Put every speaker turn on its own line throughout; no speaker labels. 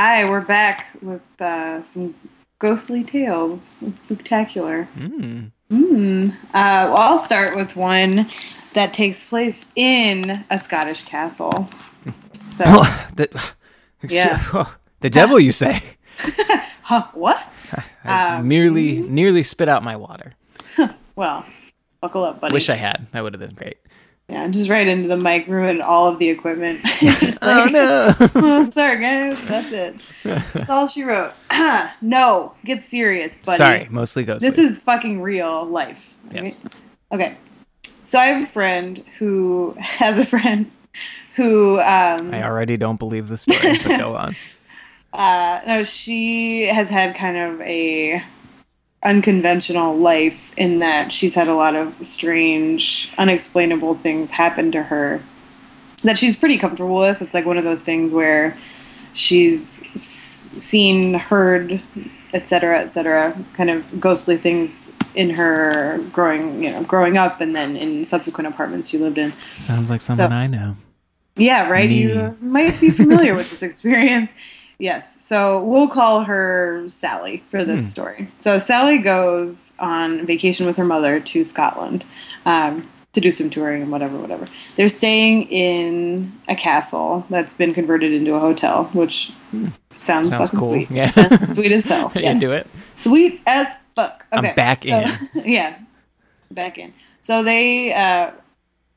Hi, we're back with uh, some ghostly tales. It's spectacular.
Mm.
Mm. Uh, well, I'll start with one that takes place in a Scottish castle. So,
the,
Yeah.
the devil, you say?
huh, what?
I
Um,
merely, nearly spit out my water.
Well, buckle up, buddy.
Wish I had. That would have been great.
Yeah, just right into the mic, ruined all of the equipment. Just
Oh
like-
no!
Oh, sorry, guys. That's it. That's all she wrote. no, get serious, buddy.
Sorry, mostly ghostly.
This is fucking real life.
Yes.
Okay. So I have a friend who has a friend who um
I already don't believe the story. But go on.
uh no, she has had kind of a unconventional life in that she's had a lot of strange, unexplainable things happen to her that she's pretty comfortable with. It's like one of those things where she's seen, heard, etc., etc., kind of ghostly things in her growing, you know, growing up, and then in subsequent apartments she lived in.
Sounds like someone
So-
I know.
Yeah, right.
Me.
You might be familiar with this experience. Yes. So we'll call her Sally for this
Hmm.
story. So Sally goes on vacation with her mother to Scotland um, to do some touring and whatever, whatever. They're staying in a castle that's been converted into a hotel, which sounds,
Sounds
fucking
cool.
sweet.
Yeah.
Sweet as hell.
Yeah.
Yes.
do it.
Sweet as fuck.
I'm
Okay.
back
so-
in.
yeah, back in. So they, uh,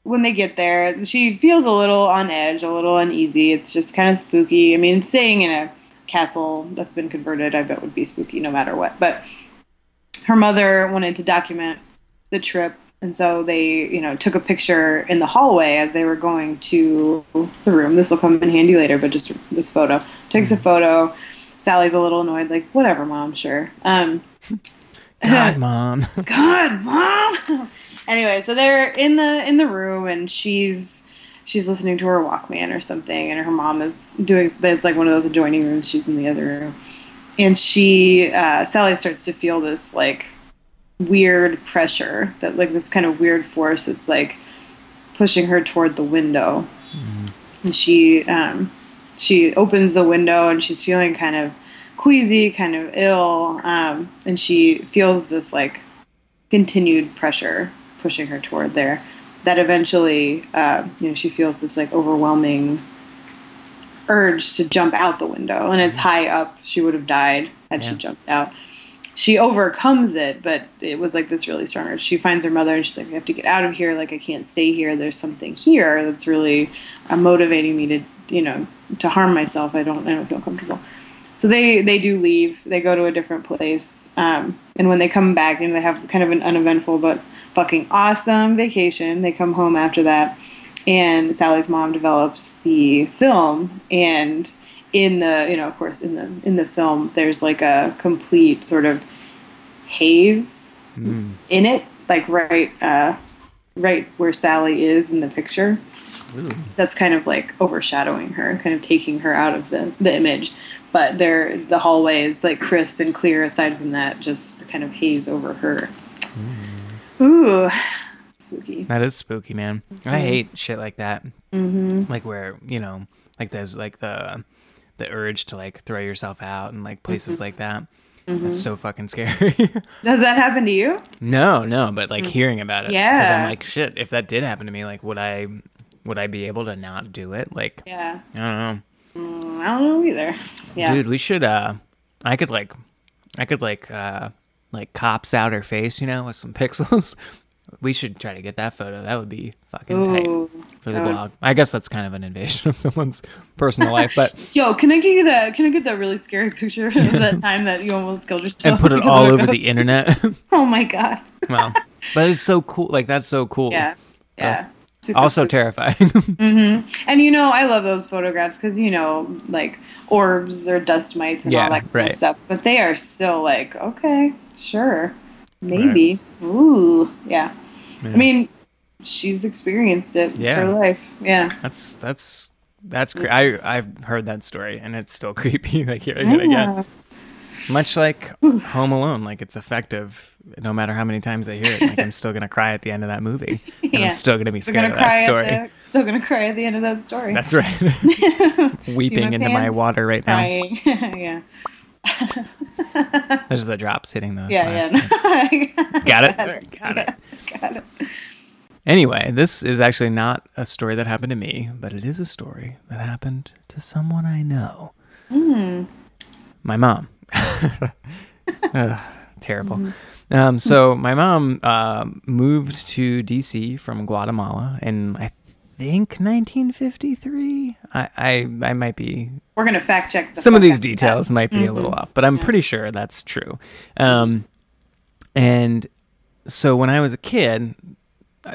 when they get there, she feels a little on edge, a little uneasy. It's just kind of spooky. I mean, staying in a castle that's been converted, I bet would be spooky no matter what. But her mother wanted to document the trip, and so they, you know, took a picture in the hallway as they were going to the room. This will come in handy later, but just this photo. Takes a photo. Sally's a little annoyed, like, whatever, mom, sure. Um,
God, mom.
God, mom. Anyway, so they're in the in the room, and she's she's listening to her Walkman or something, and her mom is doing. It's like one of those adjoining rooms. She's in the other room, and she uh, Sally starts to feel this like weird pressure that like this kind of weird force. It's like pushing her toward the window, and she um, she opens the window, and she's feeling kind of queasy, kind of ill, um, and she feels this like continued pressure pushing her toward there. That eventually, uh, you know, she feels this like overwhelming urge to jump out the window, and it's high up. She would have died had she jumped out. She overcomes it, but it was like this really strong urge. She finds her mother, and she's like, "I have to get out of here. Like, I can't stay here. There's something here that's really uh, motivating me to, you know, to harm myself. I don't, I don't feel comfortable." So they they do leave. They go to a different place, um, and when they come back, and they have kind of an uneventful but fucking awesome vacation. They come home after that, and Sally's mom develops the film, and in the you know of course in the in the film there's like a complete sort of haze
Mm.
in it, like right uh, right where Sally is in the picture
Ooh.
that's kind of like overshadowing her, kind of taking her out of the, the image. But there, the hallway is like crisp and clear. Aside from that, just kind of haze over her. Ooh, spooky.
That is spooky, man. I hate shit like that.
Mm-hmm.
Like where you know, like there's like the the urge to like throw yourself out and like places like that. That's so fucking scary.
Does that happen to you?
no, no, but like hearing about it, because
Yeah.
I'm like, shit. If that did happen to me, like, would I, would I be able to not do it? Like,
Yeah.
I don't know.
Mm, I don't know either. Yeah.
dude we should uh i could like i could like uh like cops out her face you know with some pixels we should try to get that photo that would be fucking tight for the
would-
blog i guess that's kind of an invasion of someone's personal life but
Yo, can I get you that? Can I get that really scary picture of that time that you almost killed yourself?
and put it all over the internet
Oh my god.
well but it's so cool like that's so cool
Yeah. Yeah. Super
also terrifying
hmm And you know, I love those photographs because you know, like orbs or dust mites and
Yeah,
all that kind
right.
of stuff. But they are still like, okay, sure, maybe. Ooh, yeah. I mean, she's experienced it. It's
Yeah.
her life. Yeah.
that's that's that's cre- I I've heard that story and it's still creepy like hearing it again. Much like Home Alone, like it's effective no matter how many times I hear it. Like I'm still gonna cry at the end of that movie. And
Yeah.
I'm still gonna be scared
gonna
of that story.
The, still gonna cry at the end of that story.
That's right. Weeping into my water right now.
crying. yeah.
There's the drops hitting the
Yeah.
glass.
Yeah.
Got it?
Got
Got it.
Got it.
Anyway, this is actually not a story that happened to me, but it is a story that happened to someone I know.
Hmm.
My mom. Ugh, terrible. Um, so my mom uh, moved to DC from Guatemala and I think 1953. I I, I might be
We're gonna fact check. The
some of these
out that.
details might be a little off, but I'm pretty sure that's true. Um, and so when I was a kid,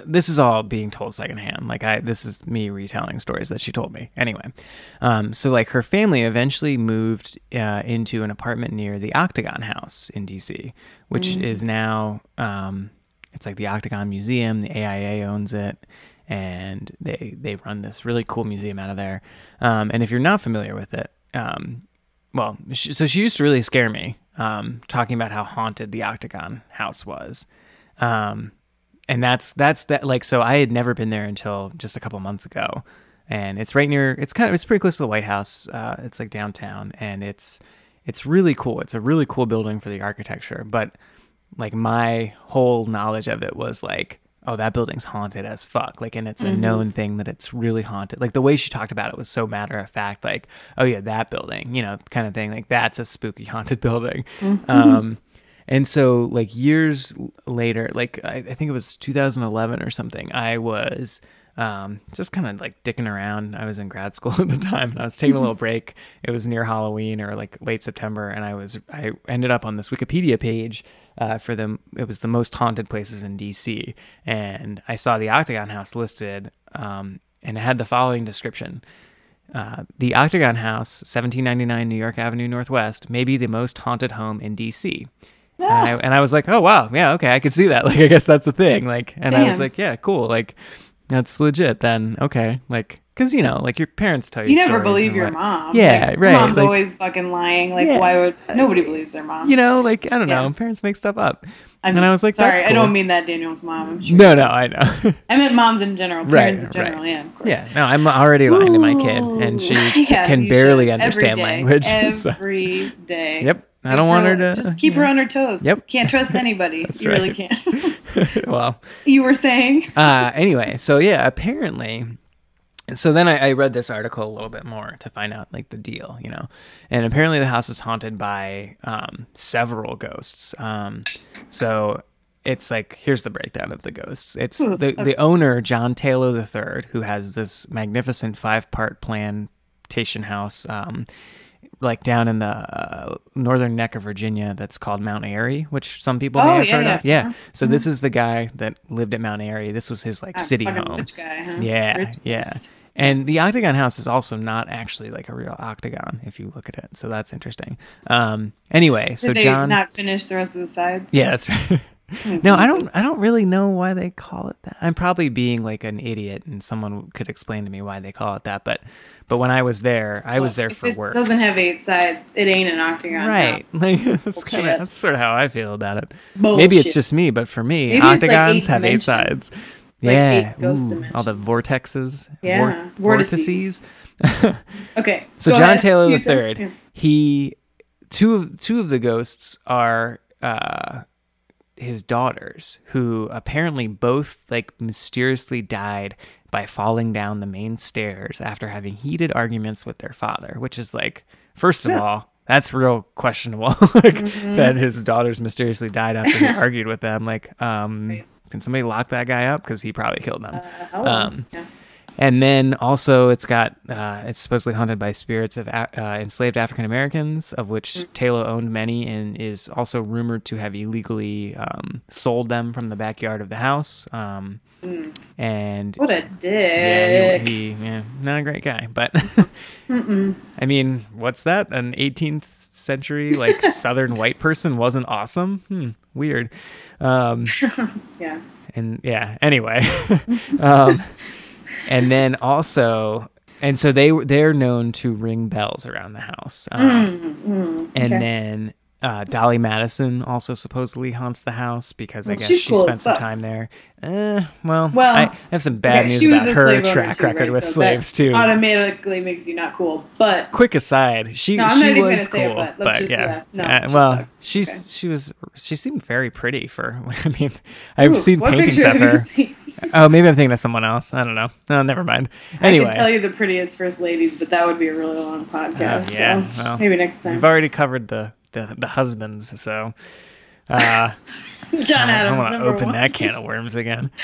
this is all being told secondhand. Like I, this is me retelling stories that she told me. Anyway, um, so like her family eventually moved uh, into an apartment near the Octagon House in DC, which is now um, it's like the Octagon Museum. The AIA owns it, and they they run this really cool museum out of there. Um, and if you're not familiar with it, um, well, she, so she used to really scare me, um, talking about how haunted the Octagon House was. Um, and that's that's that like so I had never been there until just a couple months ago, and it's right near. It's kind of it's pretty close to the White House. Uh, it's like downtown, and it's it's really cool. It's a really cool building for the architecture, but like my whole knowledge of it was like oh that building's haunted as fuck. Like and it's a known thing that it's really haunted. Like the way she talked about it was so matter of fact. Like oh yeah that building you know kind of thing. Like that's a spooky haunted building. Um and so like years later like I, I think it was 2011 or something i was um, just kind of like dicking around. I was in grad school at the time, and I was taking a little break. It was near Halloween or like late September, and I was I ended up on this Wikipedia page uh, for them. It was the most haunted places in DC, and I saw the Octagon House listed, um, and it had the following description. Uh, the Octagon House, 1799 New York Avenue Northwest, may be the most haunted home in DC. And, I, and I was like, oh wow, yeah, okay, I could see that. Like, I guess that's the thing. Like, and I was like, yeah, cool. Like, that's legit. Then okay, like, cause you know, like your parents tell you.
You never believe your
what-
mom.
Yeah,
Like,
right,
Mom's
like-
always fucking lying. Like,
Yeah.
why would nobody believes their mom?
You know, like I don't know,
Yeah.
parents make stuff up.
I'm
and
just,
I was like,
sorry,
that's
I don't mean that Daniel's mom. Sure
No, no. I know.
I meant moms in general,
Right,
parents in general.
right.
Yeah, of course.
yeah, no, I'm already lying to my kid, and she
Yeah,
can barely
should.
understand
Every day.
language. so-
Every day.
Yep, I don't want her to
just keep her on her toes.
Yep.
Can't trust anybody.
That's
you really can't.
well,
you were saying?
uh, anyway, so yeah, apparently. So then I, I read this article a little bit more to find out like the deal, you know, and apparently the house is haunted by um, several ghosts. Um, so it's like here's the breakdown of the ghosts. It's
Hmm,
the the owner John Tayloe III who has this magnificent five part plantation house. Um, like down in the uh, northern neck of Virginia that's called Mount Airy, which some people may
Oh,
have
yeah,
heard
yeah.
of. Yeah. So this is the guy that lived at Mount Airy. This was his like
Ah,
city home.
Rich guy, huh?
Yeah,
Rich
yeah. And the Octagon House is also not actually like a real octagon if you look at it. So that's interesting. Um anyway, so
Did they
John
not finish the rest of the sides?
Yeah, that's right.
Oh,
no, I don't I don't really know why they call it that. I'm probably being like an idiot and someone could explain to me why they call it that, but but when I was there, I was there
If
for
it
work.
doesn't have eight sides, it ain't an octagon.
Right. Like that's kind of that's sort of how I feel about it.
Bullshit.
Maybe it's just me, but for me,
Maybe it's like
octagons
eight
have eight sides.
Like
yeah,
eight
Ooh, all the vortexes,
Yeah,
vor-
vortices.
vortices.
Okay.
So John
ahead. Tayloe
the third,
yeah.
he two of two of the ghosts are uh his daughters who apparently both like mysteriously died by falling down the main stairs after having heated arguments with their father, which is like first of all, that's real questionable like
Mm-hmm.
that his daughters mysteriously died after he argued with them like um can somebody lock that guy up because he probably killed them.
Uh, oh,
Um,
yeah.
And then also, it's got uh, it's supposedly haunted by spirits of uh, enslaved African Americans, of which Tayloe owned many, and is also rumored to have illegally um, sold them from the backyard of the house. Um, And
What a
yeah,
dick.
he, he yeah, not a great guy, but I mean, what's that? An 18th century like Southern white person wasn't awesome? Hmm, weird. Um,
Yeah.
and yeah anyway um and then also and so they they're known to ring bells around the house um,
Mm, mm,
and
okay.
then uh, Dolly Madison also supposedly haunts the house because I guess she
cool
spent some
fuck.
time there. Uh, well,
Well,
I have some bad
Okay,
news about her track
too,
record
right?
with
So
slaves too.
Automatically makes you not cool, but
Quick aside, she
No, I'm
she was
it,
cool,
but let's just-
yeah,
yeah, no,
Uh, well,
sucks.
she's
Okay.
she was she seemed very pretty for. I mean, I've
Ooh,
seen paintings of her. Oh, maybe I'm thinking of someone else. I don't know. No, never mind.
I
Anyway,
could tell you the prettiest first ladies, but that would be a really long podcast.
Oh, yeah,
so
well,
maybe next time.
we've already covered the the, the husbands, so. Uh,
John
I
Adams,
don't want to open
one.
that can of worms again.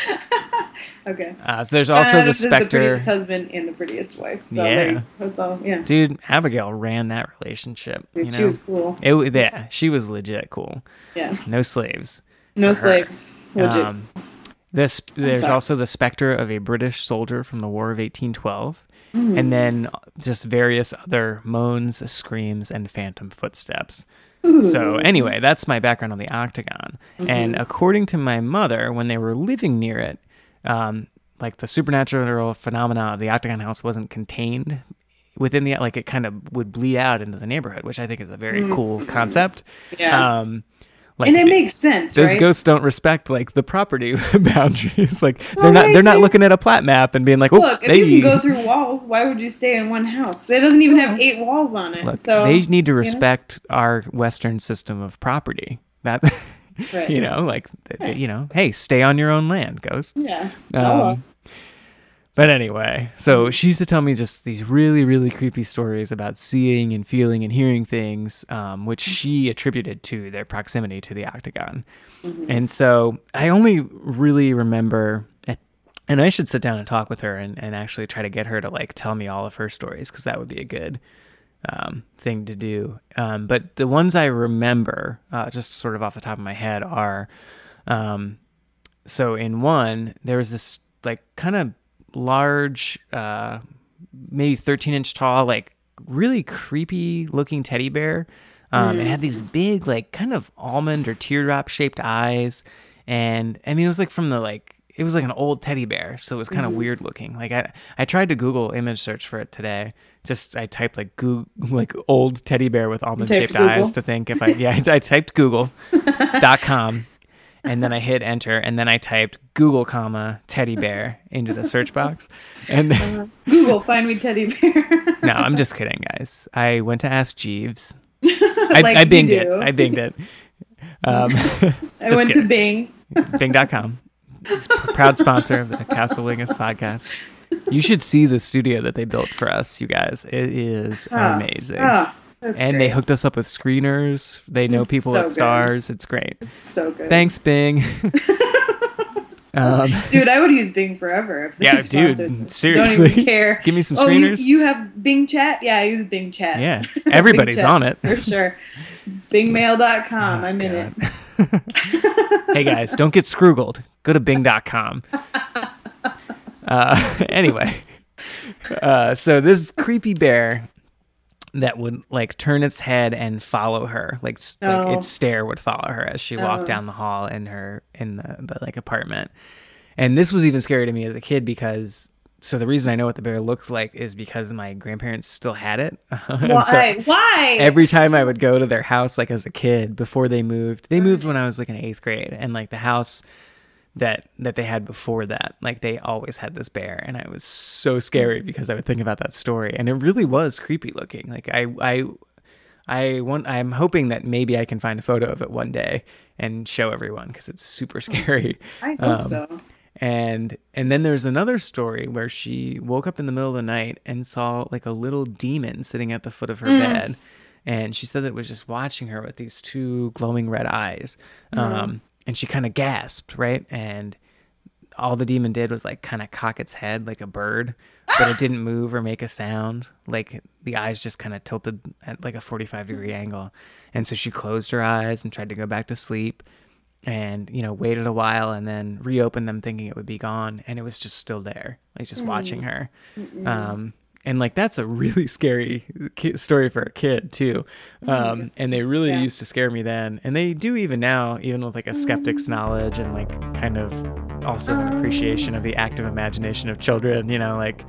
Okay.
Uh, so there's
John
also the
Adams is the
specter.
prettiest husband and the prettiest wife. So
Yeah.
you, that's all. Yeah.
Dude, Abigail ran that relationship.
Dude,
you know?
She was cool.
It, yeah, she was legit cool.
Yeah.
No slaves.
No slaves. Legit.
Um, this there's also the specter of a British soldier from the War of 1812,
Hmm.
and then just various other moans, screams, and phantom footsteps.
Ooh.
So anyway, that's my background on the Octagon.
Mm-hmm.
And according to my mother, when they were living near it, um, like the supernatural phenomena of the Octagon House wasn't contained within the like it kind of would bleed out into the neighborhood, which I think is a very cool concept.
Mm-hmm. yeah.
Um, like
and it makes sense,
those
right?
ghosts don't respect like the property boundaries. Like they're not they're not looking at a plat map and being like, "Oh,
Look, if
they
you can go through walls, why would you stay in one house? It doesn't even have eight walls on it.
look,
so
they need to
know?
respect our Western system of property." That
Right.
you know, like th- you know, hey, stay on your own land, ghost.
Yeah.
Um,
oh, well.
But anyway, so she used to tell me just these really, really creepy stories about seeing and feeling and hearing things, um, which she attributed to their proximity to the octagon. And so I only really remember, and I should sit down and talk with her and, and actually try to get her to like tell me all of her stories because that would be a good um, thing to do. Um, but the ones I remember, uh, just sort of off the top of my head, are um, so in one there was this like kind of large uh maybe 13 inch tall like really creepy looking teddy bear. Um it had these big like kind of almond or teardrop shaped eyes. And i mean it was like from the like it was like an old teddy bear so it was kind of weird looking. Like i i tried to google image search for it today. Just i typed like google like old teddy bear with almond shaped eyes to think if i yeah i typed google.com and then I hit enter, and then I typed Google, comma teddy bear into the search box, and then,
Google, find me teddy bear.
no, I'm just kidding, guys. I went to Ask Jeeves. I,
Like
I binged it. I binged it. Um,
I went
kidding.
to Bing.
Bing.com, proud sponsor of the Castle Wingus podcast. You should see the studio that they built for us, you guys. It is
Ah,
amazing.
Oh, that's
and
great.
they hooked us up with screeners. They know
It's
people
so
at
good.
stars. It's great.
so good.
Thanks, Bing. um,
Dude, I would use Bing forever.
Yeah, dude,
sponsored.
seriously.
Don't even care.
Give me some
Oh, you,
screeners.
you have Bing Chat? Yeah, I use Bing Chat.
Yeah, everybody's
Chat,
on it.
For sure. Bingmail.com. I'm in
God.
it.
hey guys, don't get scroogled. Go to bing.com. Uh, anyway, uh, so this creepy bear that would like turn its head and follow her, like, s- like
Oh.
its stare would follow her as she walked
Oh.
down the hall in her in the, the like apartment. And this was even scary to me as a kid because. So the reason I know what the bear looks like is because my grandparents still had it. And so-
Why? Why?
every time I would go to their house, like as a kid, before they moved, they moved when I was like in eighth grade, and like the house that that they had before that, like they always had this bear, and I was so scary because I would think about that story, and it really was creepy looking. Like I I I want I'm hoping that maybe I can find a photo of it one day and show everyone because it's super scary.
I hope
um,
so.
And and then there's another story where she woke up in the middle of the night and saw like a little demon sitting at the foot of her bed. And she said that it was just watching her with these two glowing red eyes. Um, and she kind of gasped, right? And all the demon did was like kind of cock its head like a bird, but it didn't move or make a sound. Like the eyes just kind of tilted at like a 45 degree angle. And so she closed her eyes and tried to go back to sleep and, you know, waited a while and then reopened them thinking it would be gone. And it was just still there, like just watching her. Um, and like that's a really scary story for a kid too. Um, and they really
Yeah.
used to scare me then. And they do even now even with like a skeptic's knowledge and like kind of also an appreciation of the active imagination of children you know like